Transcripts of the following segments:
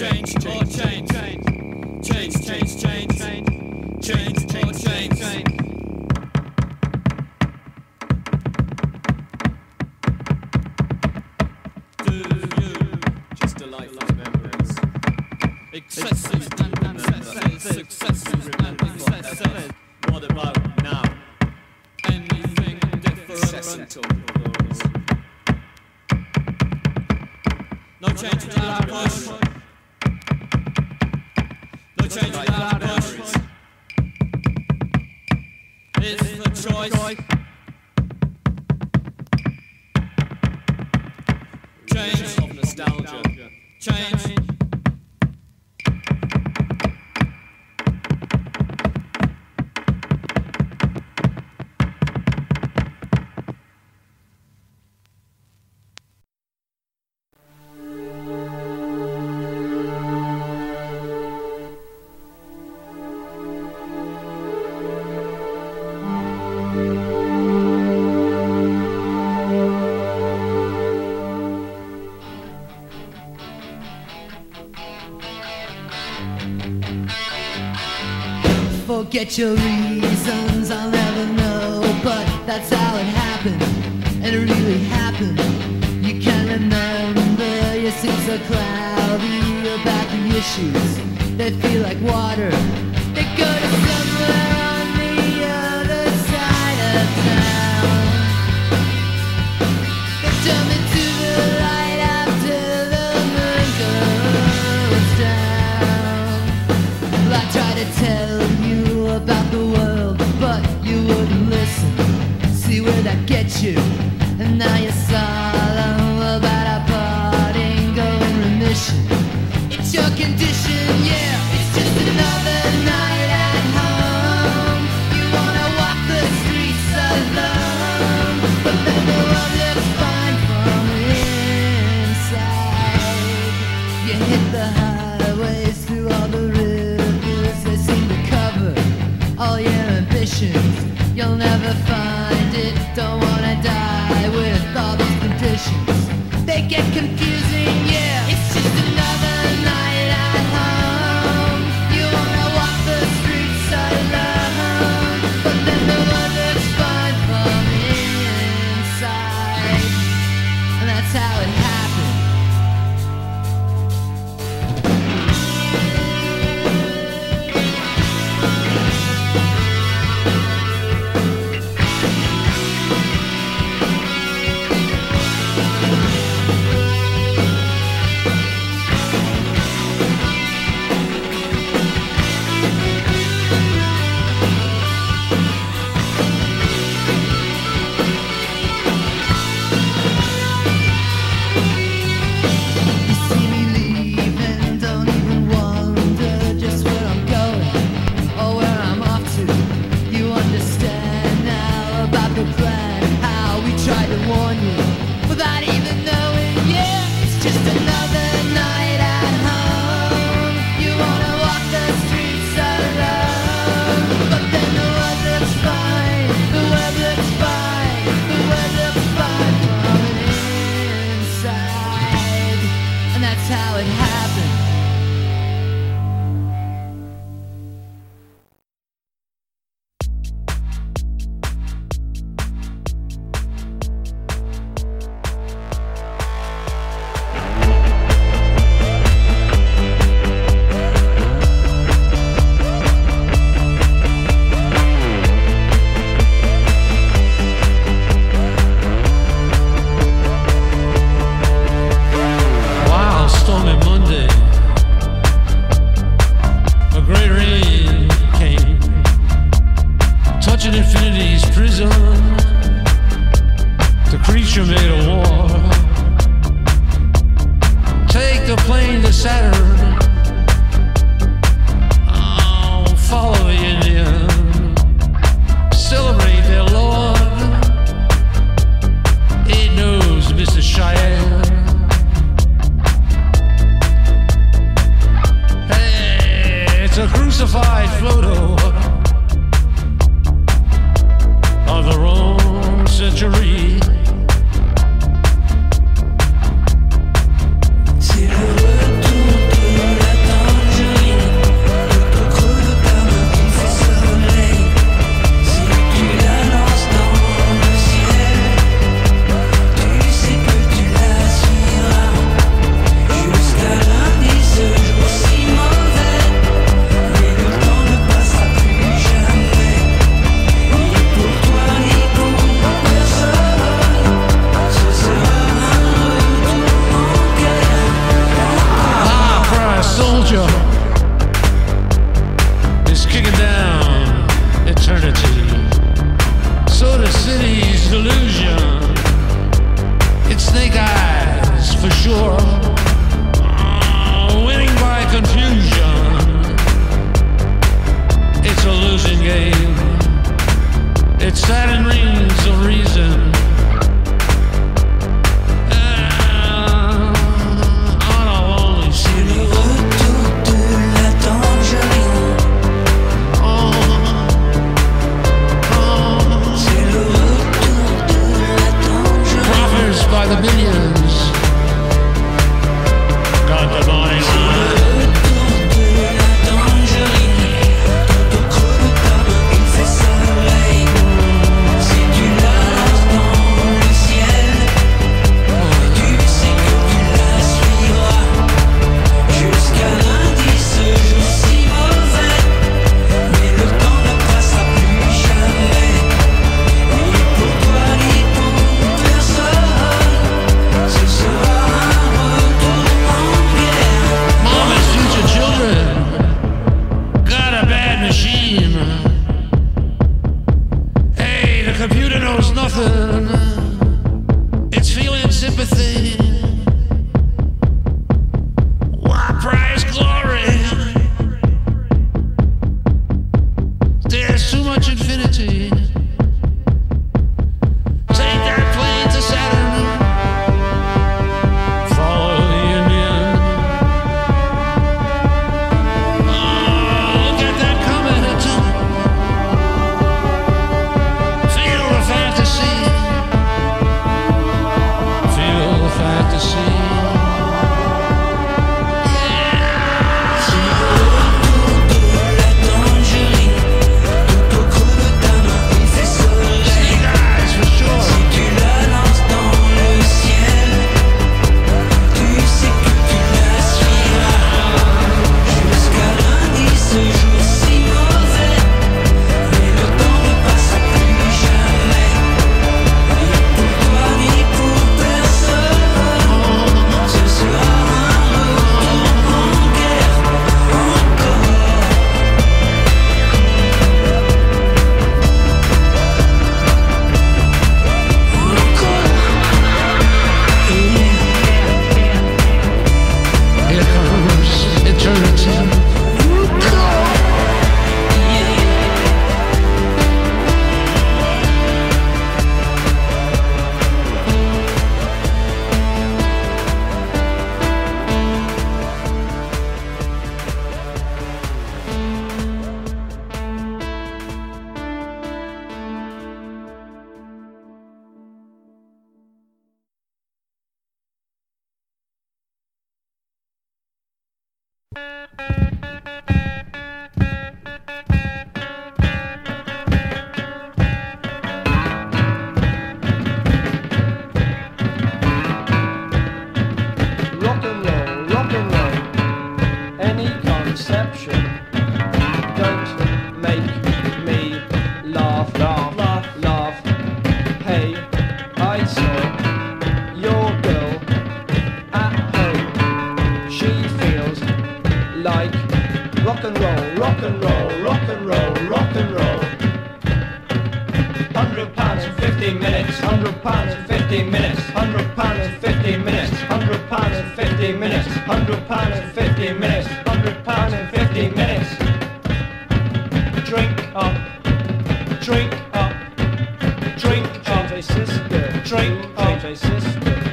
Change, or change, Forget your reasons, you,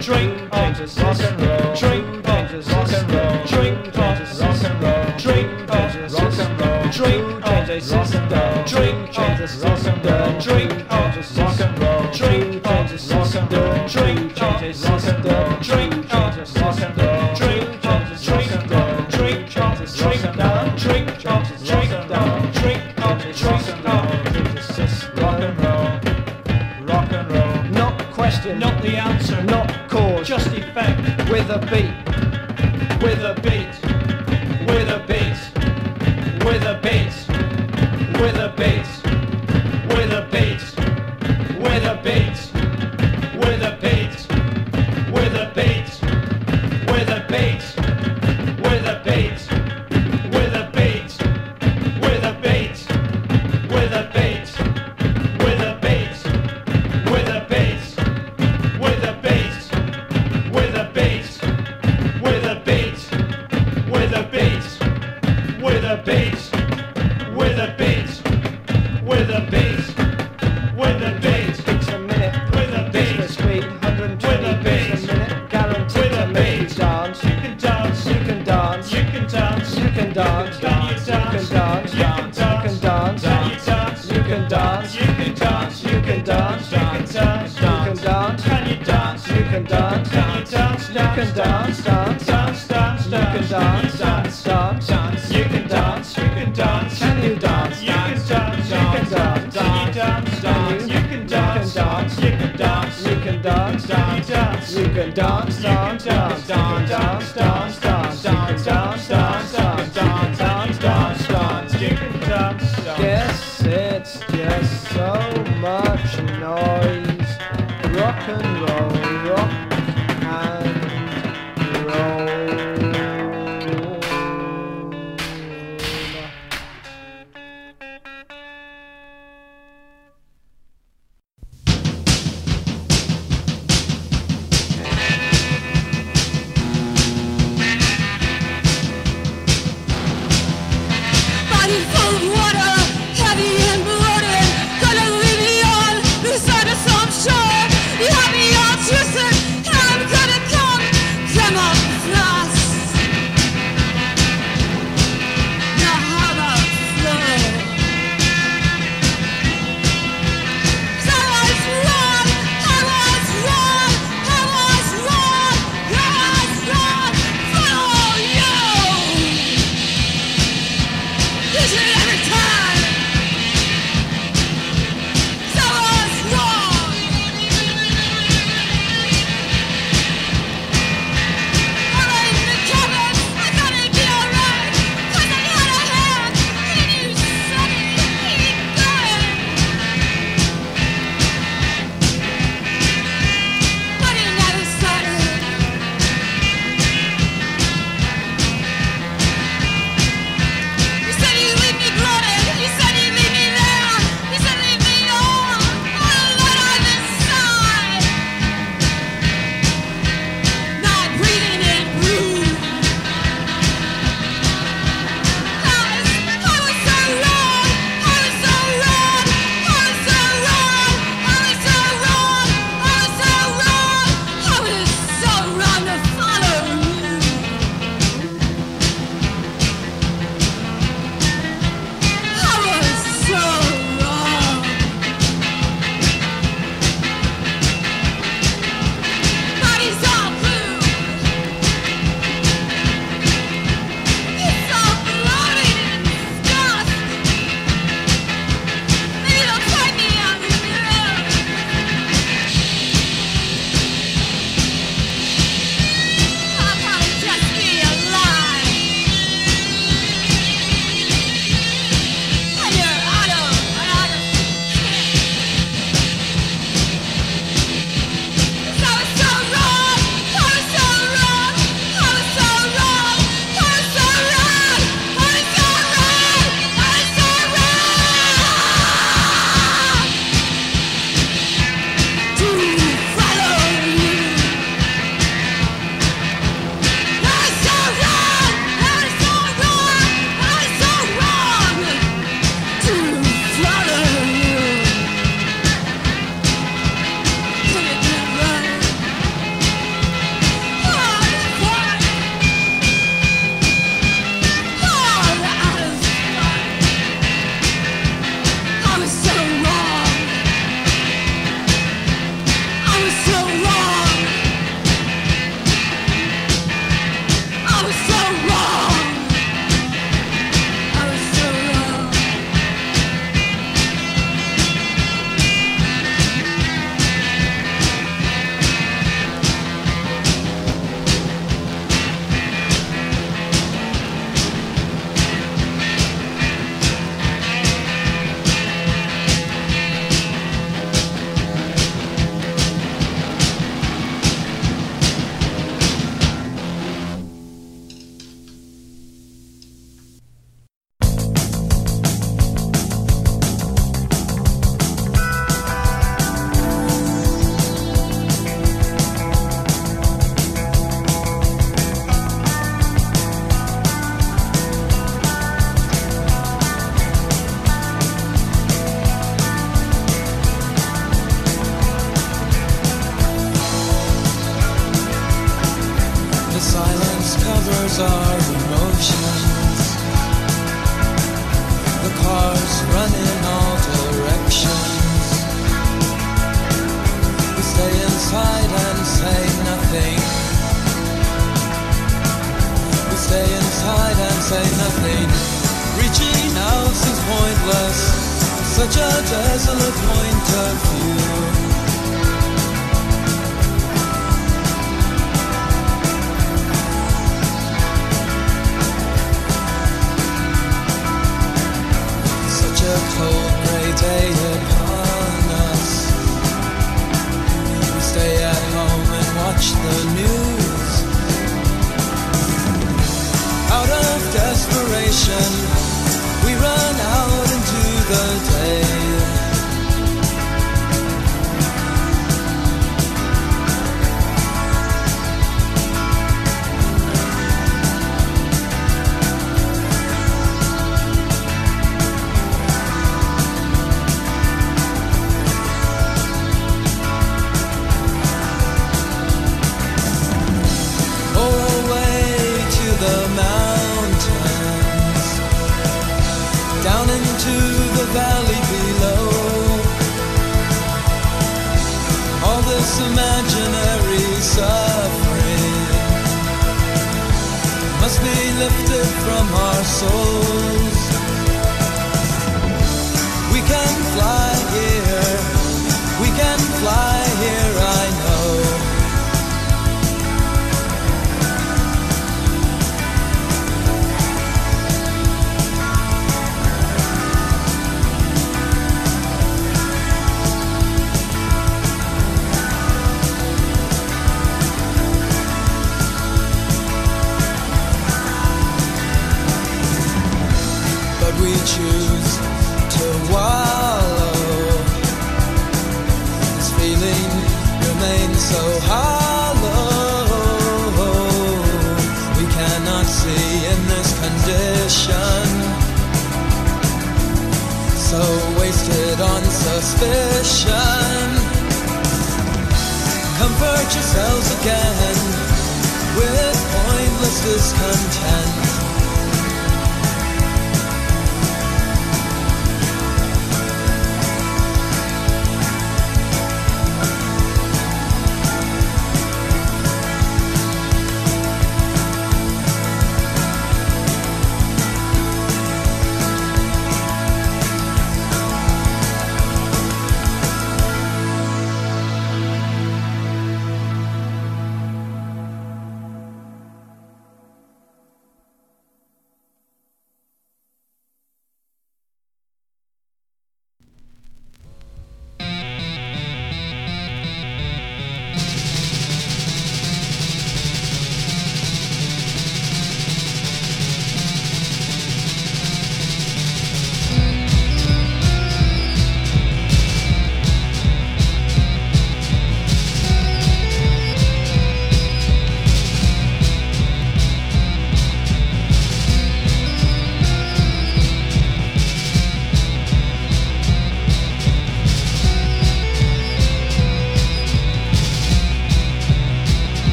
Drink Otis, rock and roll. Drink Otis, rock and roll. Drink Otis, rock and roll. Drink Otis, rock and roll. Drink Otis, rock and roll. Drink Otis, rock and roll. Drink Otis, rock and roll. Drink rock and roll. Drink rock and roll. Drink a beat, with a beat. rock and roll, rock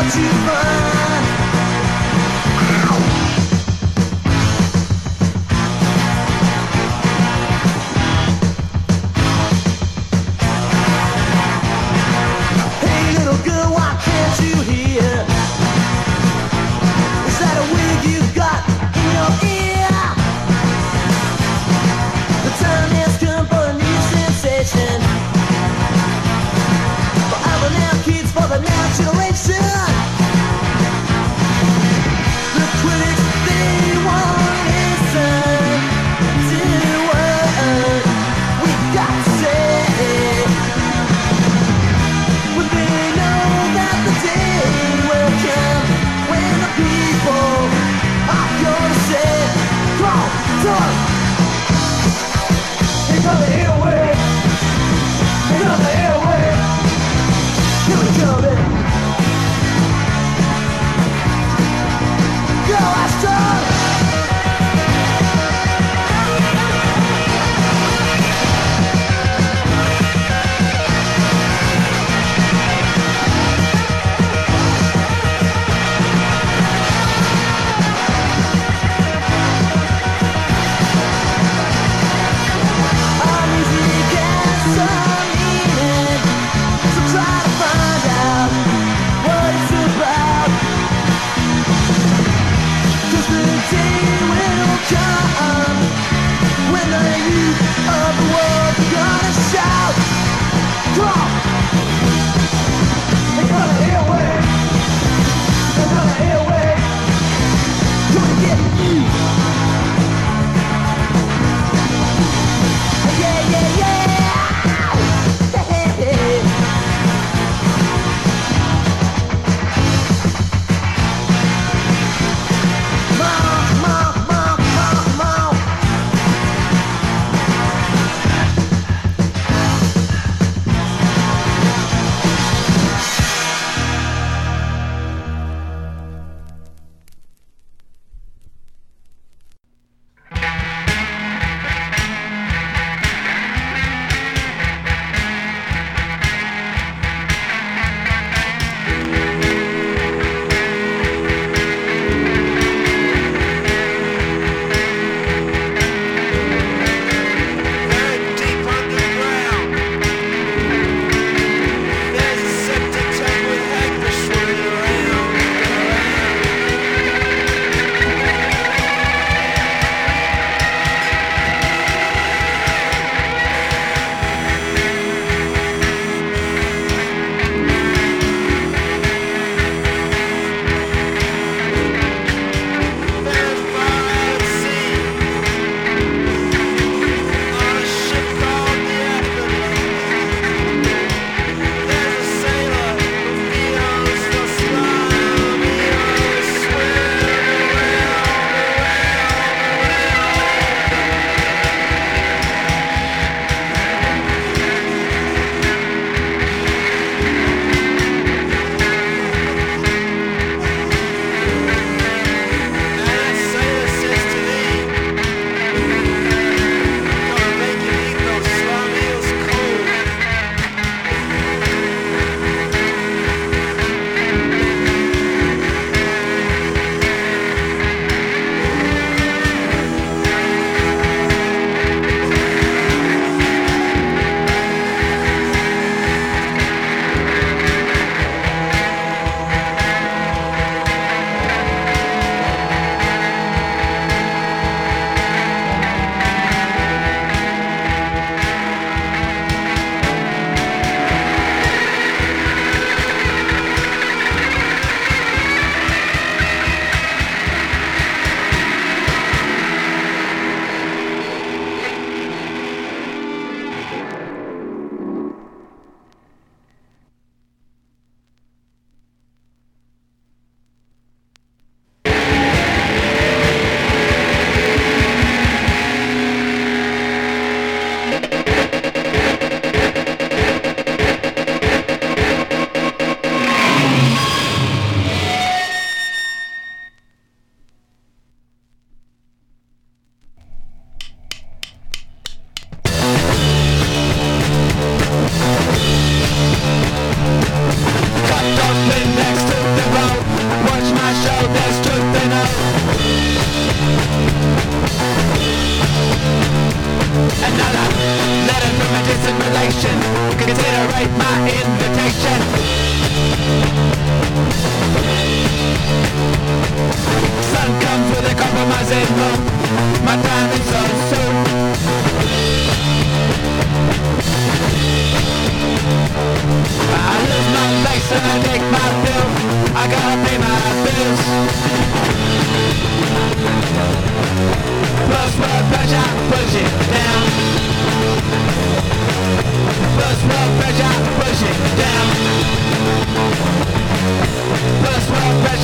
what you find.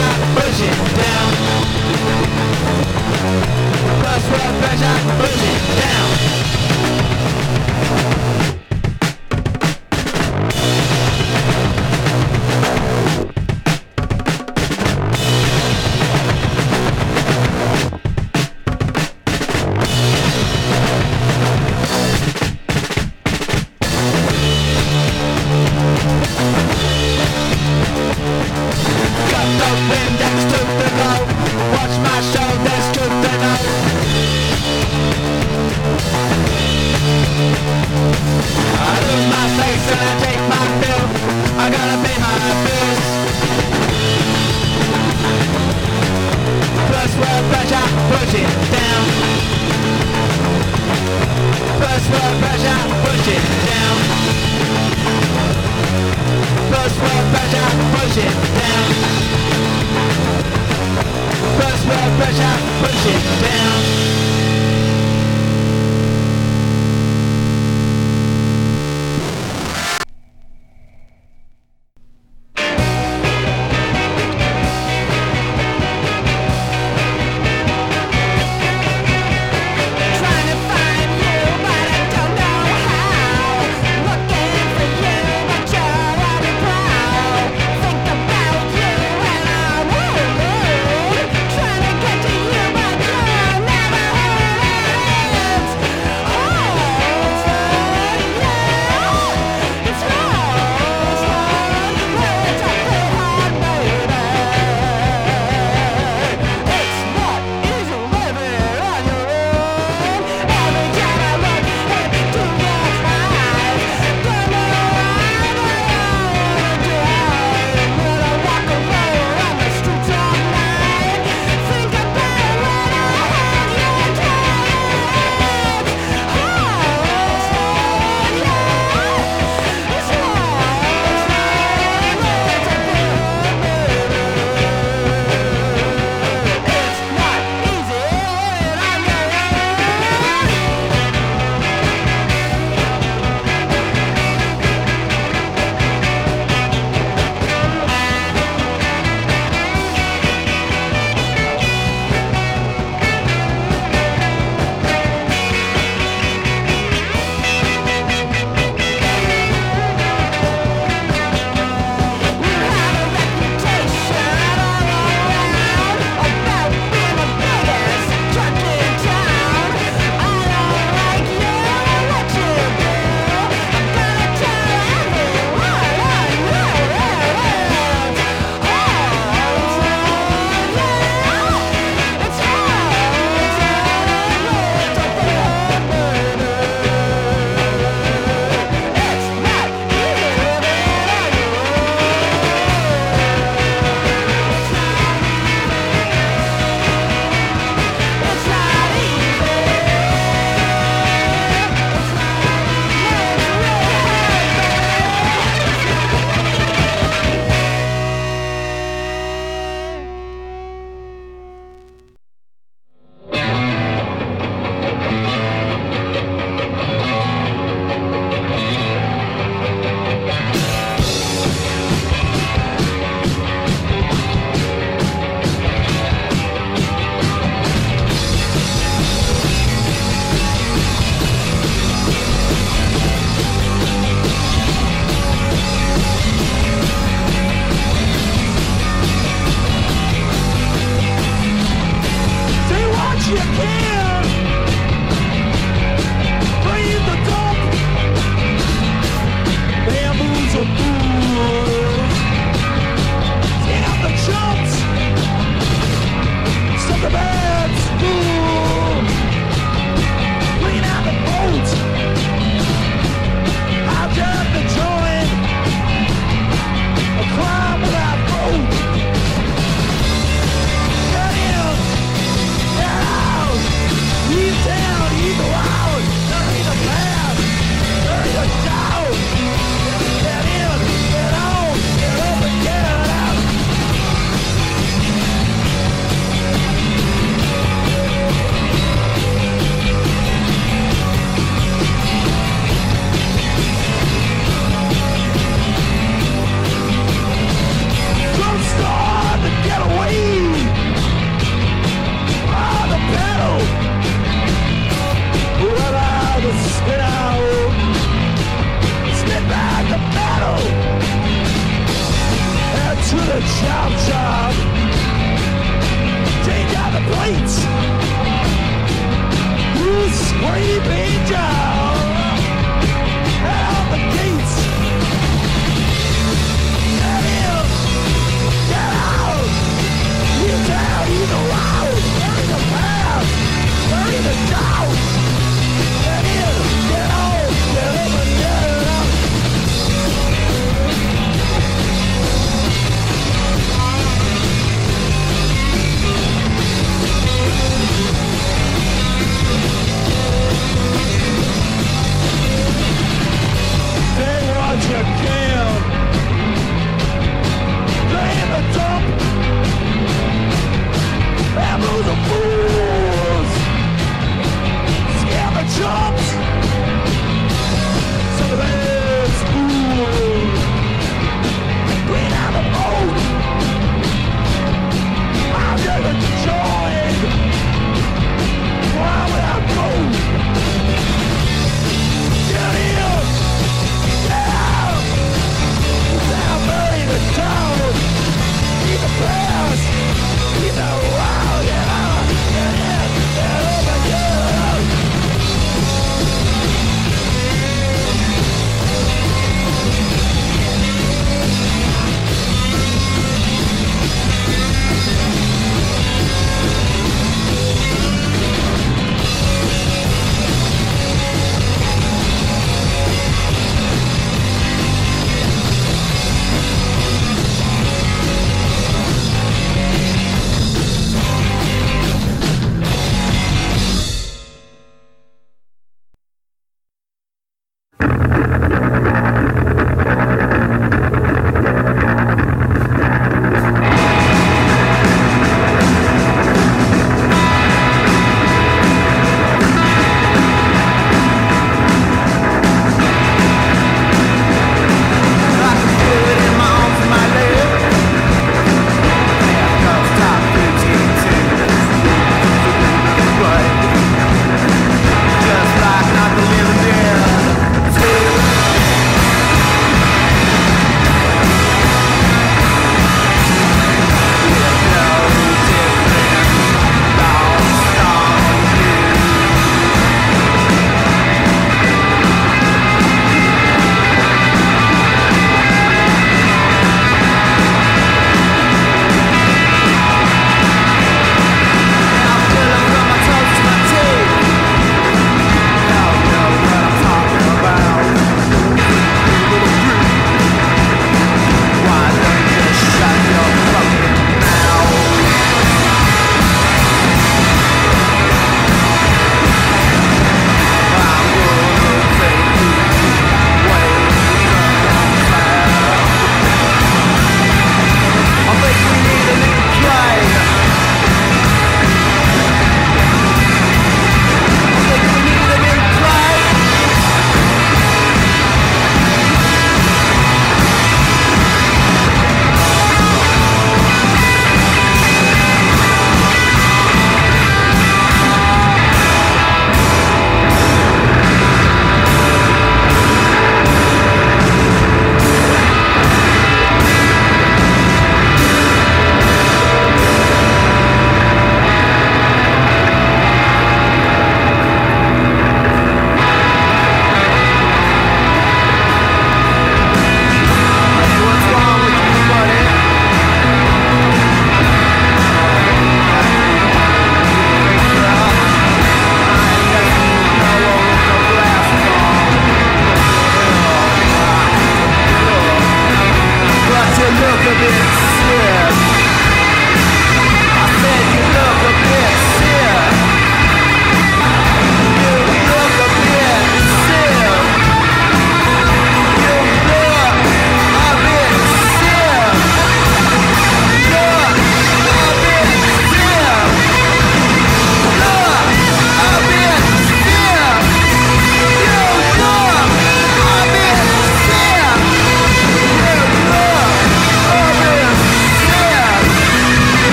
Push it down. Blood pressure, push it